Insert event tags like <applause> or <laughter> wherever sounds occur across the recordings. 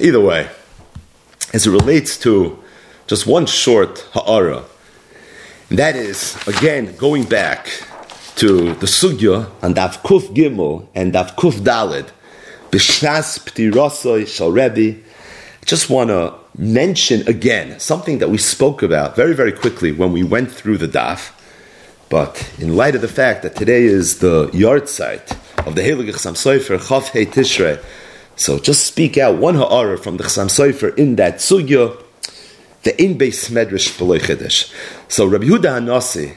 Either way, as it relates to just one short ha'ara, and that is, again, going back to the sugya on Daf Kuf Gimel and Daf Kuf Dalid, B'shas P'tirosoi Shal Rebbe, just want to mention again something that we spoke about very, very quickly when we went through the Daf, but in light of the fact that today is the yard site of the Heilig Chassam Sofer, Chav Hei Tishrei, so just speak out one ha'ara from the Chassam Sofer in that sugya, the in base medrash chedesh. So Rabbi Huda Hanasi,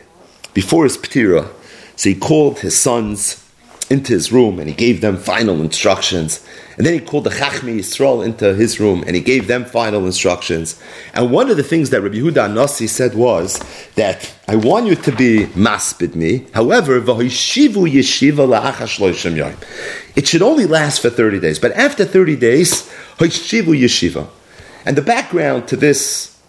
before his ptira, so he called his sons into his room and he gave them final instructions. And then he called the Chachmi Yisrael into his room and he gave them final instructions. And one of the things that Rabbi Huda Nasi said was that I want you to be maspid me. However, It should only last for 30 days. But after 30 days, yeshiva. And the background to this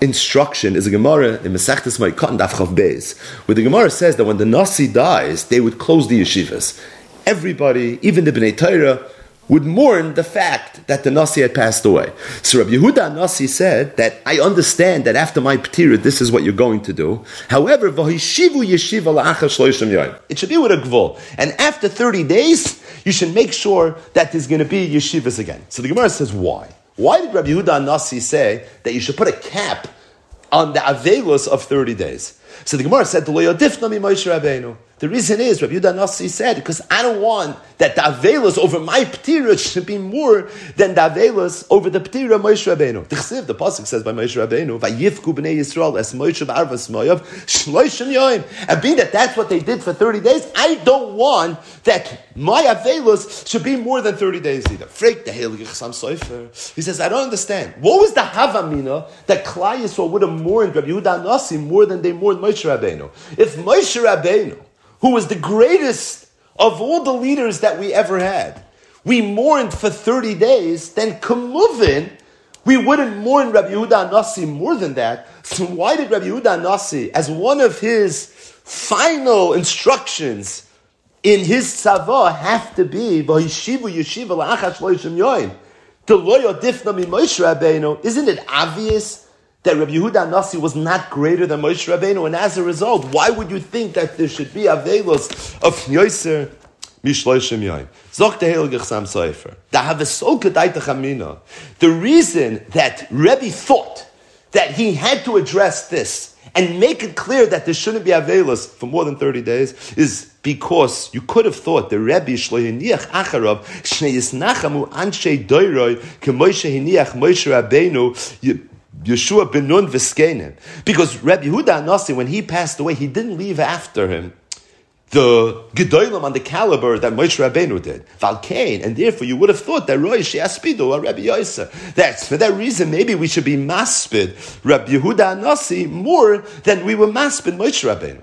instruction is a Gemara in Masechtas Ma'ikot Daf Chav Beis, where the Gemara says that when the Nasi dies, they would close the yeshivas. Everybody, even the Bnei Torah, would mourn the fact that the Nasi had passed away. So Rabbi Yehuda Nasi said that I understand that after my ptira, this is what you're going to do. However. It should be with a gvul. And after 30 days, you should make sure that there's going to be yeshivas again. So the Gemara says, why? Why did Rabbi Yehuda Nasi say that you should put a cap on the Avelos of 30 days? So the Gemara said. The reason is, Rabbi Yudah Nasi said, because I don't want that the Avelos over my Ptira should be more than the Avelos over the Ptira Moshe Rabbeinu. The the Pasuk says by Moshe Rabbeinu, Vayivku b'nei Yisrael es Moshe v'arvas moyav shloishim yoim. And being that that's what they did for 30 days, I don't want that my Avelos should be more than 30 days either. Freak the Heilige Sofer. He says, I don't understand. What was the Havamina that Klai Yisrael would have mourned Rabbi Yudah Nasi more than they mourned Moshe Rabbeinu? If Moshe Rabbeinu who was the greatest of all the leaders that we ever had, we mourned for 30 days, then Kamuvin, we wouldn't mourn Rabbi Yehuda Nasi more than that. So why did Rabbi Yehuda Nasi, as one of his final instructions in his tzava, have to be V'hishivu yeshiva la'achas lo'ishim yoim? Isn't it obvious that Rabbi Yehuda Nasi was not greater than Moshe Rabbeinu, and as a result, why would you think that there should be avelos of Yoiser Mishloishim Yoim? Zok Heilige Sam Soifer. The reason that Rebbe thought that he had to address this and make it clear that there shouldn't be avelos for more than 30 days is because you could have thought the Rebbe shloyiniach acharav shnei nachamu anshe doiroi kemoishe hiniach Moshe Rabbeinu Yeshua ben Nun v'skenim. Because Rabbi Yehuda Nasi, when he passed away, he didn't leave after him the Gedolim on the caliber that Moshe Rabbeinu did. Valkain, and therefore you would have thought that Roy Sheaspidu or Rabbi Yosef. That's for that reason maybe we should be maspid Rabbi Yehuda Nasi more than we were maspid Moshe Rabbeinu.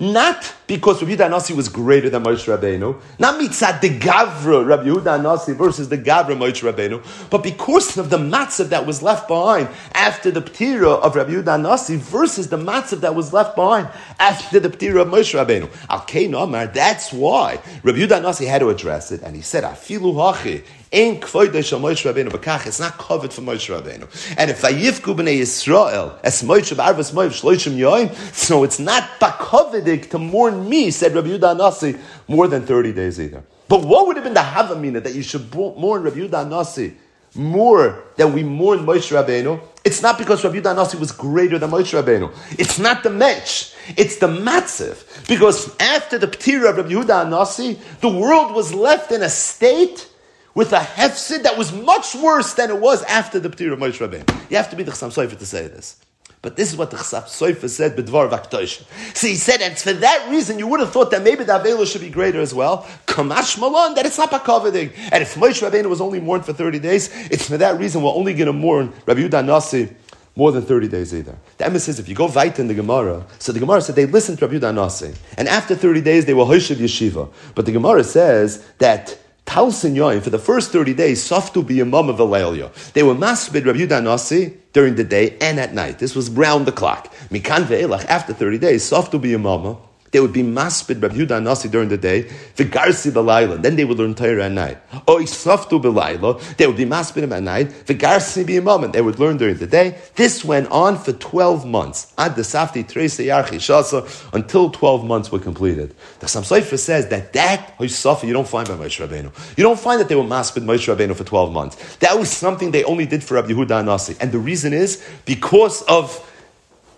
Not because Rabbi Yehuda Nasi was greater than Moshe Rabbeinu, not mitzad the Gavra Rabbi Yehuda Nasi versus the Gavra Moshe Rabbeinu, but because of the matzah that was left behind after the ptira of Rabbi Yehuda Nasi versus the matzah that was left behind after the ptira of Moshe Rabbeinu. Al Omar, that's why Rabbi Yehuda Nasi had to address it, and he said, "Afilu hachi." Ain't kvoidesh Moshe Rabbeinu b'kach. It's not covered for Moshe Rabbeinu. And if vayivku b'nei Yisrael es Moshe b'arvas Moshe shloishim yoim, so it's not bakovidik to mourn me, said Rabbi Yudah Nasi, more than 30 days either. But what would have been the Havamina that you should mourn Rabbi Yudah Nasi more than we mourn Moshe Rabbeinu? It's not because Rabbi Yudah Nasi was greater than Moshe Rabbeinu. It's not the mensch. It's the matziv. Because after the ptira of Rabbi Yehuda Nasi, the world was left in a state with a hefsid that was much worse than it was after the P'tir of Moshe Rabbeinu. You have to be the Chassam Sofer to say this. But this is what the Chassam Sofer said, B'dvar Vaktosh. So he said, and for that reason, you would have thought that maybe the Avelo should be greater as well. Kamash Malon, that it's not Pakovidig. And if Moshe Rabbeinu was only mourned for 30 days, it's for that reason we're only going to mourn Rabbi Yudah Nasi more than 30 days either. The Emma says if you go right in the Gemara, so the Gemara said they listened to Rabbi Yudah Nasi, and after 30 days they were Hoshev Yeshiva. But the Gemara says that Talsin Yoim, for the first 30 days, Softu be a mom of. They were masbid Rabbi Yudah Nasi during the day and at night. This was round the clock. Mikan ve'elach, after 30 days, Softu be a mama. They would be maspid Rabbi Yehuda Nasi during the day, the Garsi Belayla, then they would learn Torah at night. Oy Saftu Belayla, they would be maspid at night, the Garsi B'Yamam, they would learn during the day. This went on for 12 months, ad the Safti Trese Yarchi Shasa, until 12 months were completed. The Chassam Sofer says that that Hoysafa you don't find by Moshe Rabbeinu. You don't find that they were maspid Moshe Rabbeinu for 12 months. That was something they only did for Rabbi Yehuda Nasi. And the reason is because of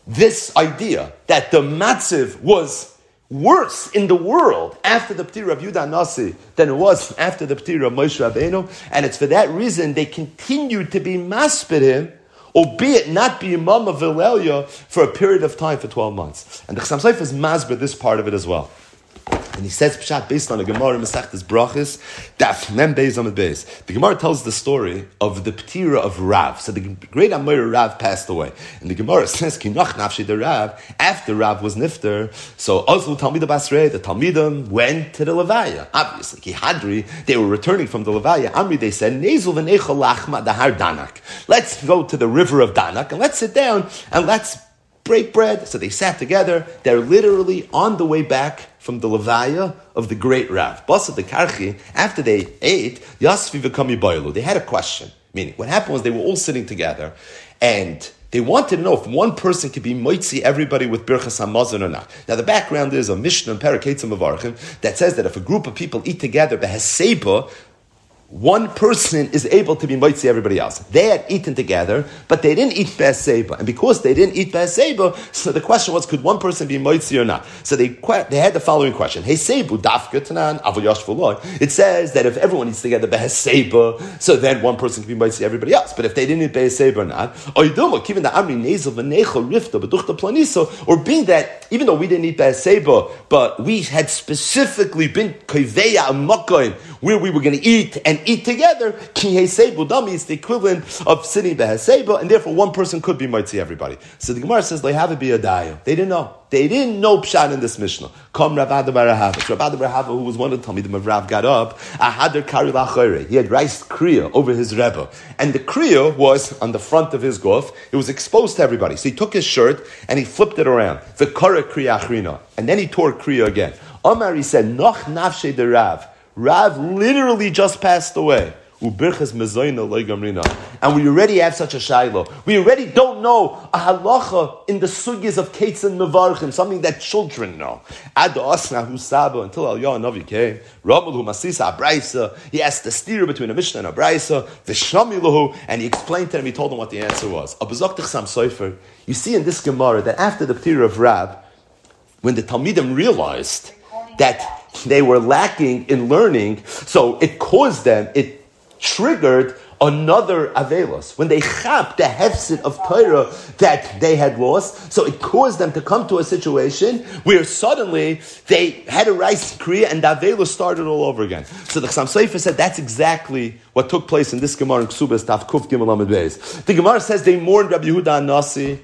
this idea that the matziv was worse in the world after the Ptir of Yudah Nasi than it was after the Ptir of Moshe Rabbeinu, and it's for that reason they continued to be maspid albeit not be Imam of Vilelia for a period of time for 12 months. And the Chassam Sofer is masbid this part of it as well. And he says Pshat based on a Gemara Masechtas Brachis, Daf Mem Beis Amid Beis. The Gemara tells the story of the Ptira of Rav. So the great Amir Rav passed away. And the Gemara <laughs> says, Kinach Nafshi the Rav, after Rav was Nifter, so Ozlu Talmid Basrei, the Talmidim went to the Levaya. Obviously, Kihadri, they were returning from the Levaya. Amri, they said, Nezel v'nechol lachma dahar Danak. Let's go to the river of Danak and let's sit down and let's break bread. So they sat together. They're literally on the way back from the Levaya of the great Rav. Basa the Karchi, after they ate, Yasvi v'kami boilu. They had a question. Meaning, what happened was they were all sitting together and they wanted to know if one person could be moitzi everybody with birchas hamazon or not. Now the background is a Mishnah and Paraketzim of Archim that says that if a group of people eat together, beheseba, one person is able to be moitzi everybody else. They had eaten together, but they didn't eat Be'aseba. And because they didn't eat Be'aseba, so the question was, could one person be moitzi or not? So they, they had the following question. It says that if everyone eats together Be'aseba, so then one person can be moitzi everybody else. But if they didn't eat Be'aseba or not, the Amri Nezel or being that, even though we didn't eat Be'aseba, but we had specifically been Koveya Amakoin, where we were going to eat and eat together, ki budami is the equivalent of sitting beheseba, and therefore one person could be mitzi everybody. So the Gemara says they have it be a dayo. They didn't know. They didn't know pshat in this Mishnah. Come Rav Ada Barahava. Rav Ada Barahava, who was one of the Talmidim of Rav, got up. Ahadar Kari Lachore. He had rice kriya over his Rebbe. And the kriya was on the front of his golf. It was exposed to everybody. So he took his shirt and he flipped it around. The Kara kriya. And then he tore kriya again. Omar, he said, Noch nafshe de Rav. Rav literally just passed away. And we already have such a shiloh. We already don't know a halacha in the sugyas of Kates and Mevarchim, something that children know. Until Al Navi came. Ramul Masisa Abraisa. He asked the steer between a Mishnah and a Braisa. Vishamilahu, and he explained to him. He told him what the answer was. You see in this Gemara that after the Ptir of Rab, when the Talmidim realized that they were lacking in learning, so it caused them, it triggered another Avelos. When they chapped the hefset of Torah that they had lost, so it caused them to come to a situation where suddenly they had a rice kriya and the Avelos started all over again. So the Chassam Sofer said that's exactly what took place in this Gemara in Ksubas Taf Kuf Gimel. The Gemara says they mourned Rabbi Yehuda Nasi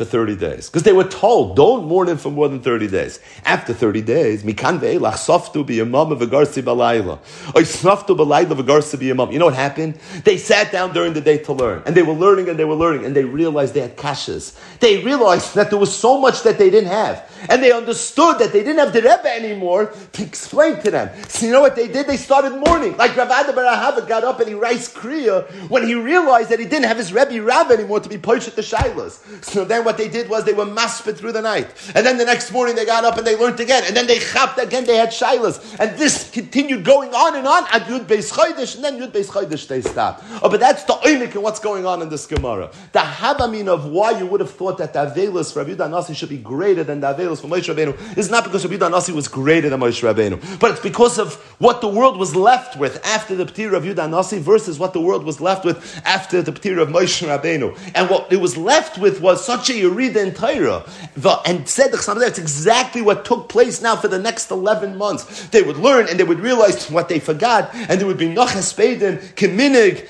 for 30 days. Because they were told, don't mourn him for more than 30 days. After 30 days, mikan ve'elach softu b'yamam v'garsi b'layla. Oy softu b'layla v'garsi b'yamam. You know what happened? They sat down during the day to learn. And they were learning and they were learning. And they realized they had kashas. They realized that there was so much that they didn't have. And they understood that they didn't have the Rebbe anymore to explain to them. So you know what they did? They started mourning. Like Rav Ada Barahava got up and he writes Kriya when he realized that he didn't have his Rebbe Rav anymore to be poached at the Shilas. So then what they did was they were masped through the night. And then the next morning they got up and they learned again. And then they chapped again, they had shilas. And this continued going on and on at Yud Beis Chodesh, and then Yud Beis Chodesh they stopped. Oh, but that's the oimik and what's going on in this Gemara. The habamin of why you would have thought that the Avelis for Rabbi Nasi should be greater than the Avelis for Moshe Rabbeinu is not because Rabbi Nasi was greater than Moshe Rabbeinu, but it's because of what the world was left with after the Ptir of Yudah Nasi versus what the world was left with after the Ptir of Moshe Rabbeinu. And what it was left with was such a Yerida in Torah. And said the that's exactly what took place now for the next 11 months. They would learn and they would realize what they forgot, and there would be Noches Beidin, Keminig,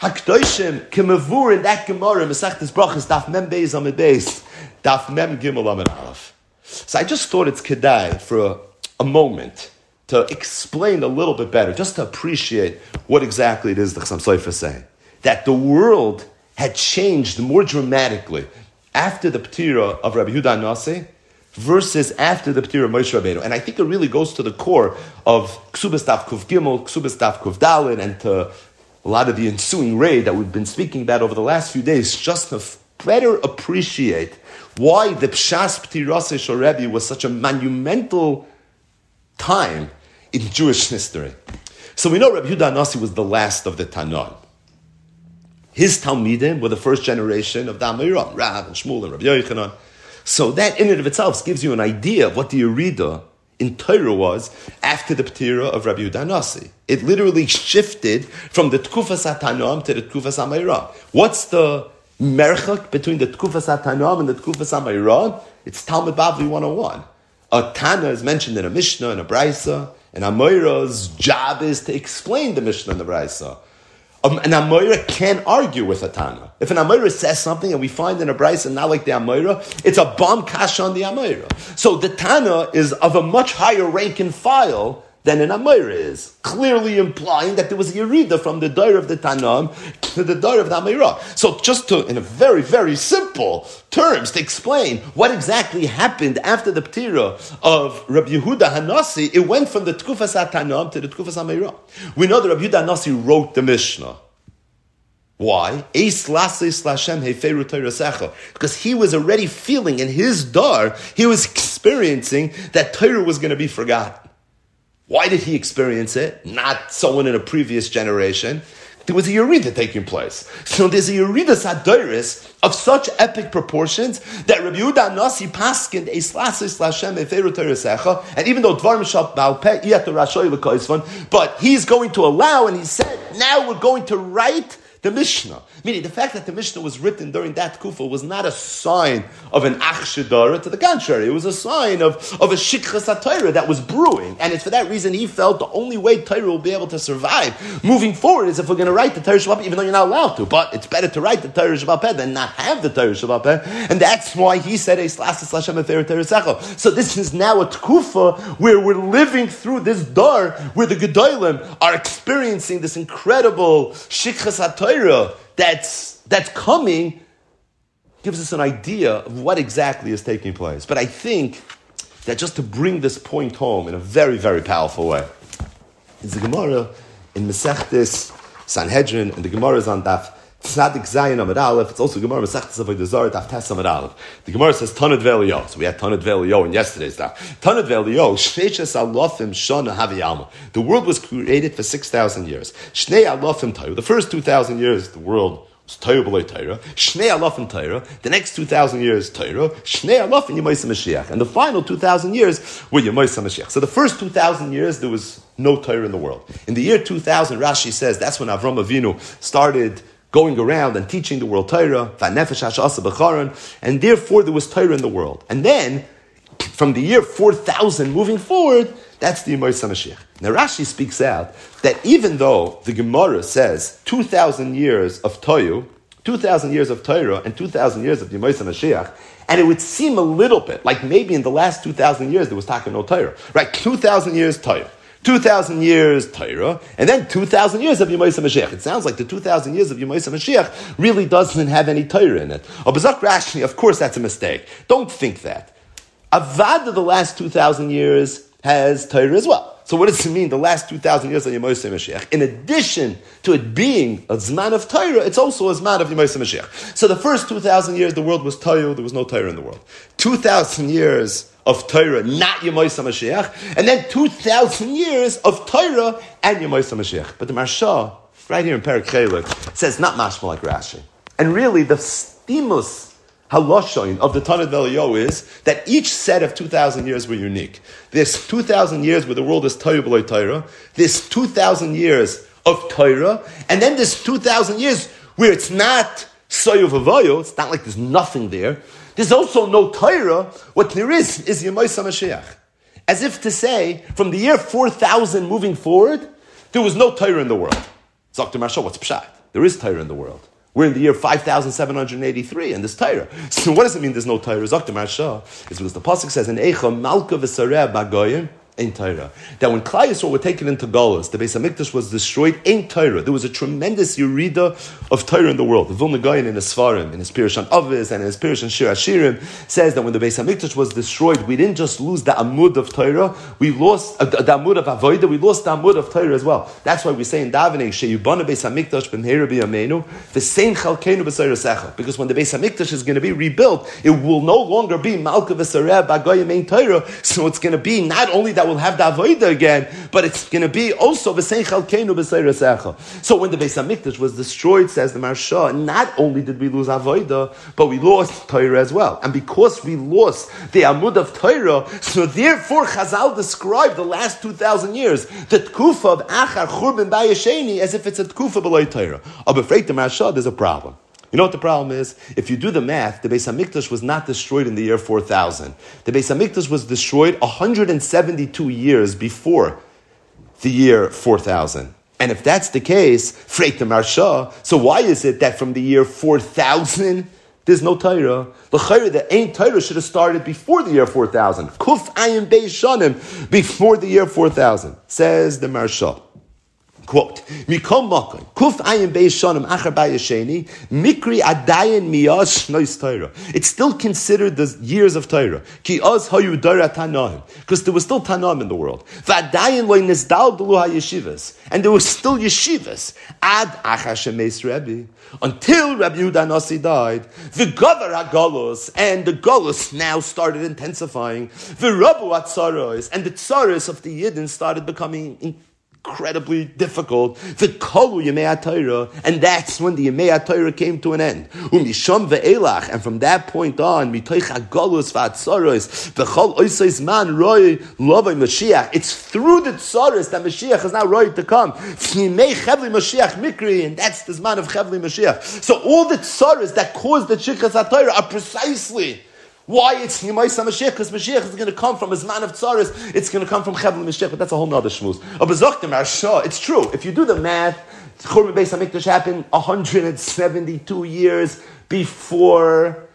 Hakdoshim, Kemavur in that Gemara, Mesachtes Brachas, Daf Mem Beis Amid Beis, Daf Mem Gimel Amid Aleph. So I just thought it's Kedai for a, a moment to explain a little bit better, just to appreciate what exactly it is the Chassam Sofer saying. That the world had changed more dramatically after the Ptira of Rabbi Huda Nasi versus after the P'tir of Moshe Rabbeinu. And I think it really goes to the core of Ksubas Daf Kuf Gimel, Ksubas Daf Kuf Dalin, and to a lot of the ensuing raid that we've been speaking about over the last few days, just to better appreciate why the Pshas P'tirase Rebbe was such a monumental time in Jewish history. So we know Rabbi Yehuda Nasi was the last of the Tanan. His Talmidim were the first generation of the Amiram, Rav and Shmuel and Rabbi Yochanan. So that in and of itself gives you an idea of what the Yerida in Torah was after the Ptira of Rabbi Yehuda Nasi. It literally shifted from the Tkufas Atanam to the Tkufas Amayra. What's the merchak between the Tkufas Atanam and the Tkufas Amayra? It's Talmud Bavli 101. A Tana is mentioned in a Mishnah and a Brisa, and Amayra's job is to explain the Mishnah and the Brisa. Um, an Amoira can't argue with a Tana. If an Amoira says something and we find in a Bryce and not like the Amoira, it's a bomb kash on the Amoira. So the Tana is of a much higher rank and file than an Amir is, clearly implying that there was a Yerida from the Dair of the Tanam to the Dair of the Amirah. So just to, in a very, very simple terms, to explain what exactly happened after the Ptira of Rabbi Yehuda Hanasi, it went from the Tkufas Tanam to the Tkufas Amirah. We know that Rabbi Yehuda Hanasi wrote the Mishnah. Why? Because he was already feeling in his dar, he was experiencing that Torah was going to be forgotten. Why did he experience it? Not someone in a previous generation. There was a Yerida taking place. So there's a Yerida Sadoris of such epic proportions that Rabbi Yehuda Nasi paskined a slasis lashem eferu teresecha, and even though Dvar Mishap Balpe, but he's going to allow, and he said, now we're going to write the Mishnah. Meaning, the fact that the Mishnah was written during that kufa was not a sign of an achshidara. To the contrary, it was a sign of, of a shikha satira that was brewing. And it's for that reason he felt the only way Torah will be able to survive moving forward is if we're going to write the Torah Shabbat, even though you're not allowed to. But it's better to write the Torah Shabbat than not have the Torah Shabbat. And that's why he said, a So this is now a tkufa where we're living through this dar where the Gedolim are experiencing this incredible shikha satira that's, that's coming gives us an idea of what exactly is taking place. But I think that just to bring this point home in a very, very powerful way, is the Gemara in Mesechtes Sanhedrin, and the Gemara is on Daf Tzadik Zayin Amid Aleph. It's also Gemara Mesechtes Avodah Dezar Daf Tes Amid Aleph. The Gemara says Tanad Velio. So we had Tanad Velio in yesterday's Daf. Tanad Velio Shneishes Alofim Shana Haviyama. The world was created for six thousand years. Shnei Alofim Tayu. The first two thousand years, the world was Torah below Torah. Shnei Alofim Torah. The next two thousand years Torah. Shnei Alofim Yemoisa Mashiach. And the final two thousand years were Yemoisa Mashiach. So the first two thousand years there was no Torah in the world. In the year two thousand, Rashi says that's when Avram Avinu started going around and teaching the world Torah, and therefore there was Torah in the world. And then, from the year 4000 moving forward, that's the Yemor Mashiach. Now Rashi speaks out that even though the Gemara says 2,000 years of Toyu, 2,000 years of Torah, and 2,000 years of Yemor Mashiach, and it would seem a little bit like maybe in the last 2,000 years there was talking no Torah, right? 2,000 years Torah. 2,000 years Torah, and then 2,000 years of Yemoisa Mashiach. It sounds like the 2,000 years of Yemoisa Mashiach really doesn't have any Torah in it. Oh, Abazak Rashi, of course that's a mistake. Don't think that. Avad of the last 2,000 years has Torah as well. So what does it mean, the last 2,000 years of Yemoisa Mashiach? In addition to it being a Zman of Torah, it's also a Zman of Yemoisa Mashiach. So the first 2,000 years, the world was Torah, there was no Torah in the world. 2,000 years of Torah, not Yemoisa Mashiach, and then 2,000 years of Torah and Yemoisa Mashiach. But the Maharsha, right here in Perak says not mashma like Rashi. And really, the stimus haloshoin of the Tanad Velio is that each set of 2,000 years were unique. This 2,000 years where the world is Torah below Torah, this 2,000 years of Torah, and then this 2,000 years where it's not Soyu Vavoyo, it's not like there's nothing there. There's also no Torah. What there is is Yemaisa Mashiach. As if to say, from the year 4000 moving forward, there was no Torah in the world. Dr. Marshall, what's Pshat? There is Torah in the world. We're in the year 5783 and there's Torah. <laughs> So what does it mean there's no Torah? Dr. Marshall is because the Pasuk says in Eicha Malka V'Sareh Bagoyim ain't Torah. That when Klai Yisrael were taken into Galus, the Beis Hamikdash was destroyed, in Torah. There was a tremendous Yerida of Torah in the world. The Vilna Gaon in his Svarim, in his Pirush Avis, and in his Pirush Shir Ashirim, says that when the Beis Hamikdash was destroyed, we didn't just lose the Amud of Torah, we lost uh, the Amud of Avodah, we lost the Amud of Torah as well. That's why we say in davening, Sheyubana Beis Hamikdash b'mheira b'yameinu, the same Chalkeinu b'Seirasecha. Because when the Beis Hamikdash is going to be rebuilt, it will no longer be Malka v'Sareh b'Agoyim Torah, so it's going to be not only that we'll have the Avodah again, but it's going to be also. So when the Beis Hamikdash was destroyed, says the Maharsha, not only did we lose Avodah, but we lost Torah as well. And because we lost the Amud of Torah, so therefore Chazal described the last 2,000 years, the Tkufa of Achar Churban Bayasheni, as if it's a Tkufa below Torah. I'm afraid the Maharsha, there's a problem. You know what the problem is? If you do the math, the Beis Hamikdash was not destroyed in the year 4000. The Beis Hamikdash was destroyed 172 years before the year 4000. And if that's the case, Freit the Maharsha, so why is it that from the year 4000 there's no Torah? The the ain't Torah should have started before the year 4000. Kuf ayin beis shanim, before the year 4000, says the Maharsha. Quote, Mikom Makom, Kuf Ayin Beis Shonim Achar Bayasheni, Mikri Adayin Miyaz Shnois Torah. It's still considered the years of Torah. Ki Oz Hayu Dara Tanoim. Because there was still Tanoim in the world. V'adayin Loi Nizdal Dulu HaYeshivas. And there was still yeshivas. Ad Achar Shemes Rebbe. Until Rabbi Yehuda Nasi died. The Gover HaGolos. And the Golos now started intensifying. The Rabu Atzaros. And the Tzaros of the Yidden started becoming incredibly difficult. The kolu Yemei Torah, and that's when the Yemei Torah came to an end. Umisham ve'elach, and from that point on, mitoich hagolus v'atzaros, v'chol oisais man roy lovay Mashiach. It's through the tzaros that Mashiach is now ready to come. Yemei chevli Mashiach mikri, and that's the man of chevli Mashiach. So all the tzaros that caused the chikas Torah are precisely why it's Yemaisa Mashiach? Because Mashiach is going to come from his man of tzaris. It's going to come from Chevron Mashiach, but that's a whole nother shmuz. It's true. If you do the math, Churban Beis Hamikdash happened 172 years before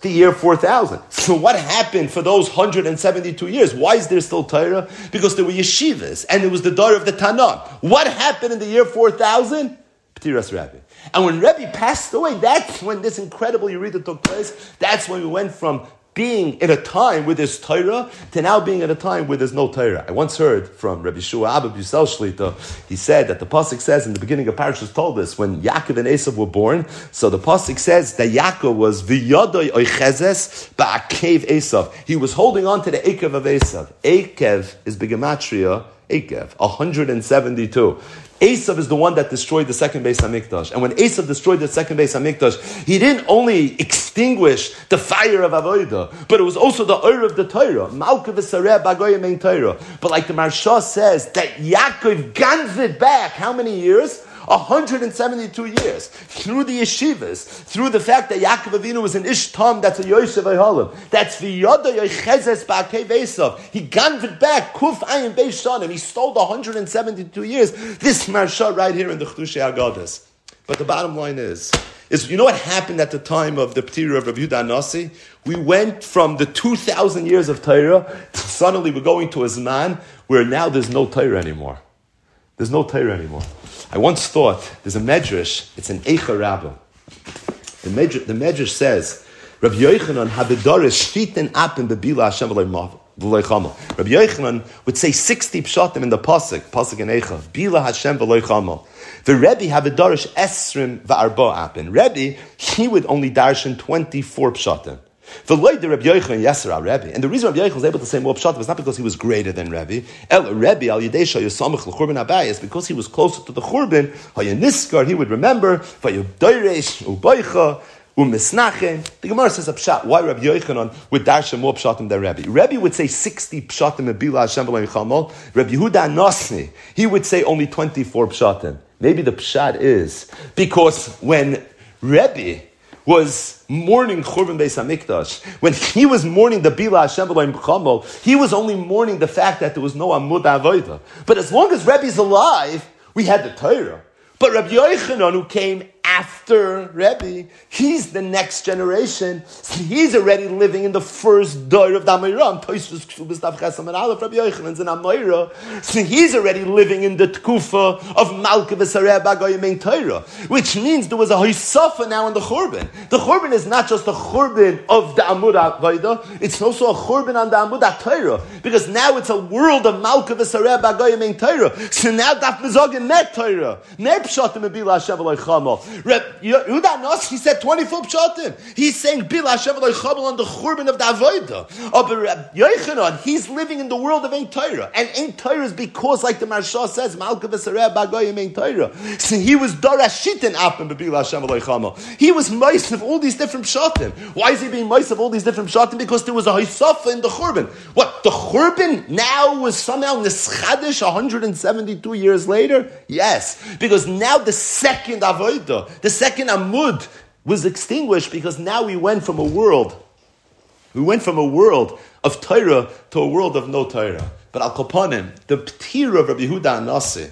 the year 4000. So what happened for those 172 years? Why is there still Torah? Because there were yeshivas, and it was the daughter of the Tanakh. What happened in the year 4000? Ptiras Rabbi. And when Rebbe passed away, that's when this incredible Yerida took place. That's when we went from being in a time where there's Torah to now being at a time where there's no Torah. I once heard from Rabbi Shua Abba Yusel Shlita, he said that the Pasuk says in the beginning of Parashas Toldos when Yaakov and Esav were born, so the Pasuk says that Yaakov was V'yadoi oichezes ba'akev Esav. He was holding on to the Akev of Esav. Akev is Bigamatria, Akev, 172. Esav is the one that destroyed the second Beis Hamikdash. And when Esav destroyed the second Beis Hamikdash, he didn't only extinguish the fire of Avodah, but it was also the oil of the Torah. Malka v'sareh bagoyim ein Torah. But like the Maharsha says, that Yaakov ganzed back how many years? 172 years through the yeshivas, through the fact that Yaakov Avinu was an Ishtam, that's a Yosef Ayhalim. That's the Yoda Yochezes Ba'akev Esav. He ganved back, Kuf Ayin Beis Shanim. He stole the 172 years. This Maharsha right here in the Chdushei Agadas. But the bottom line is, is you know what happened at the time of the Ptira of Rabbi Yudah Nasi? We went from the 2,000 years of Torah to suddenly we're going to a Zman where now there's no Torah anymore. There's no Torah anymore. I once thought there's a medrash. It's an Eicha Rabbah. The medrash, the medrash says, Rabbi Yochanan habedorish shviten apim bebila Hashem Rabbi Yochanan would say 60 pshatim in the pasuk, pasuk in Eicha, bila Hashem v'loy chamal. The Rebbe habedorish esrim va'arba apin. Rebbe, he would only darshan 24 pshatim. The loy the Rabbi Yochanan Yasser Rebbe, and the reason Rabbi Yochanan was able to say more pshat was not because he was greater than Rebbe. El Rebbe al Yidesha Yosamach l'Churban Abai is because he was closer to the Churban. Hayaniskar he would remember Vayubdeiresh Ubaycha. Umisnachen. The Gemara says a pshat. Why Rabbi Yochanan would darshan more pshatim than Rabbi? Rabbi would say sixty pshatim in Bila Hashem Chamal. Rabbi Yehuda Nasni he would say only twenty four pshatim. Maybe the pshat is because when Rabbi was mourning Churban Beis Hamikdash, when he was mourning the Bila Hashem Chamol, he was only mourning the fact that there was no Amud Avodah. But as long as Rebbe's alive, we had the Torah. But Rabbi Yochanan, who came after Rebbe, he's the next generation. So he's already living in the first door of the. So he's already living in the Tkufa of Malka V'Sareh Torah, which means there was a Hoysafa now in the Churban. The Churban is not just a Churban of the Amud Vaida, it's also a Churban on the Amud Torah, because now it's a world of Malka V'Sareh Bagoyim Torah. So now Daf Mizogin Net Torah. Net Pshatim Chama. Yehuda Nos, he said 24 Pshatim. He's saying Bila Hashem Chama on the Churban of the Avodah. Oh, but Reb Yochanan, he's living in the world of Ein Torah. And Ein Torah is because, like the Marsha says, Malka V'Sareh Bagoyim Ein Torah. So he was Dorashitin Apim Bila Hashem Chama. He was mice of all these different Pshatim. Why is he being mice of all these different Pshatim? Because there was a Haisafa in the Churban. What, the Churban now was somehow Nischadish 172 years later? Yes. Because now the second Avodah, the second Amud, was extinguished because now we went from a world, we went from a world of Torah to a world of no Torah. But Al Kapanim, the Ptir of Rabbi Yehuda Anasi,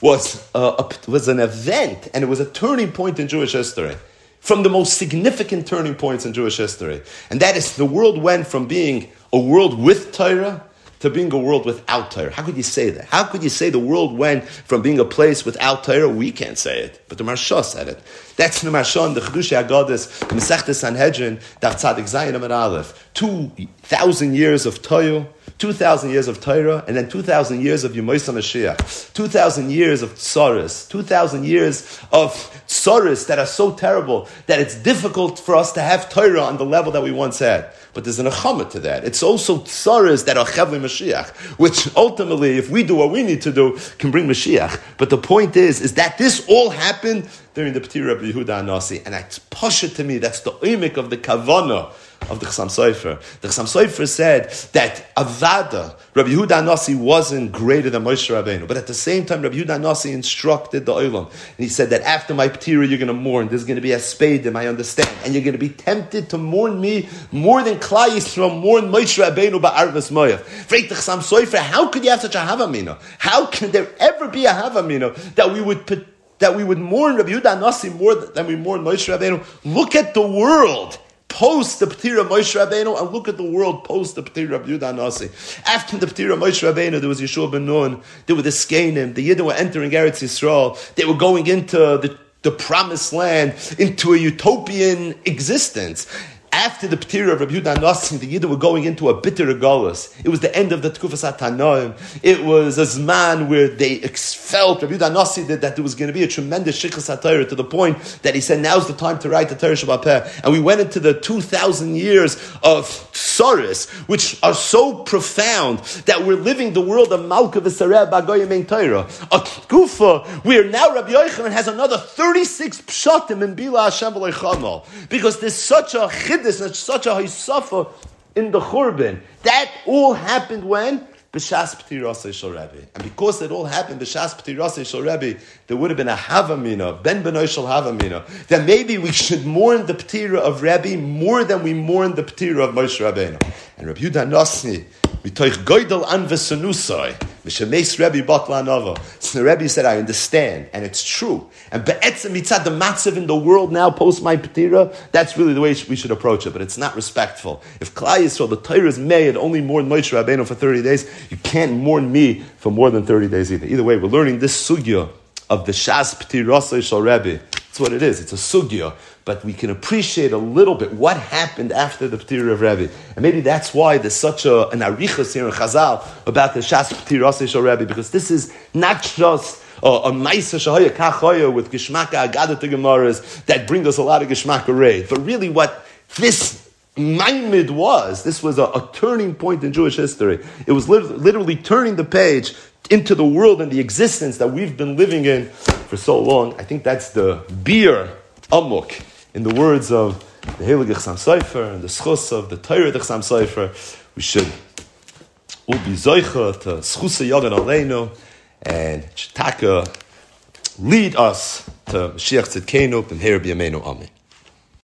was, uh, a, was an event and it was a turning point in Jewish history from the most significant turning points in Jewish history. And that is the world went from being a world with Torah to being a world without Torah. How could you say that? How could you say the world went from being a place without Torah? We can't say it, but the Marsha said it. That's the Marsha and the Chedushi Agadis, the Masechta Sanhedrin, Daf Tzadik Zayin Amar Aleph. Two thousand years of Torah 2,000 years of Torah, and then 2,000 years of Yemoisa Mashiach, 2,000 years of Tsaris, 2,000 years of Tsaris that are so terrible that it's difficult for us to have Torah on the level that we once had. But there's an achama to that. It's also Tsaris that are Chevli Mashiach, which ultimately, if we do what we need to do, can bring Mashiach. But the point is, is that this all happened during the P'tir of Yehuda Anasi, and that's Pasha to me, that's the imik of the Kavanah of the Chassam Sofer. The Chassam Sofer said that Avada, Rabbi Yehuda Nasi wasn't greater than Moshe Rabbeinu, but at the same time, Rabbi Yehuda Nasi instructed the Olam, and he said that after my Ptira, you're going to mourn. There's going to be a spade, I understand, and you're going to be tempted to mourn me more than Klai Yisrael mourn Moshe Rabbeinu ba'arvas Moyav. Freit the Chassam Sofer, how could you have such a Havamina? How can there ever be a Havamina that we would put that we would mourn Rabbi Yehuda Nasi more than we mourn Moshe Rabbeinu. Look at the world post the Ptira Moshe Rabbeinu and look at the world post the Ptira of Yudah Nasi. After the Ptira Moshe Rabbeinu, there was Yeshua ben Nun, there were the Skanim, the Yidden were entering Eretz Yisrael, they were going into the the promised land into a utopian existence after the Ptira of Rabbi Nassim, the Yidden were going into a bitter galus. It was the end of the Tkufas Atanoim. It was a man where they felt, Rabbi Nassim did, that there was going to be a tremendous Shikhas HaTorah to the point that he said, now's the time to write the Torah Shabbat. And we went into the 2,000 years of Which are so profound that we're living the world of Malka V'Sareh Bagoyim Ein Torah. A Tkufa where now Rabbi Yochanan has another 36 pshatim in Bila Hashem Because there's such a chiddush this such a hisafa in the Churban. That all happened when? B'shas P'tirasei Shal Rebbe. And because it all happened B'shas P'tirasei Shal Rebbe, there would have been a Havamina, Ben Benoy Shal Havamina, that maybe we should mourn the P'tira of Rebbe more than we mourn the P'tira of Moshe Rabbeinu. And Rabbi Yudah Nosni, Mitoich Goydel An Mishameis Rebbe Batlanova. So the Rebbe said, I understand, and it's true. And Be'etzem Mitzad, the matzav in the world now, post my Petira, that's really the way we should approach it, but it's not respectful. If Klai Yisrael, the Torah is made, only mourn Moshe Rabbeinu for 30 days, you can't mourn me for more than 30 days either. Either way, we're learning this sugya of the Shas P'tirasei Shal Rebbe. That's what it is. It's a sugya but we can appreciate a little bit what happened after the P'tir of Rebbe. And maybe that's why there's such a, an arichas here in Chazal about the Shas P'tir Osei Rebbe, because this is not just a, Maisa Shahaya Kachoya with Geshmaka Agadat Gemaras that bring us a lot of Geshmaka Ray. But really what this Maimid was, this was a, a, turning point in Jewish history. It was literally turning the page into the world and the existence that we've been living in for so long. I think that's the beer amok in the words of the Heilige Chassam Sofer and the schus of the Torah Chassam Sofer, we should all be zoicha to schusa yagan aleinu and shtaka lead us to Mashiach Tzidkenu and Her B'Yameinu Amen.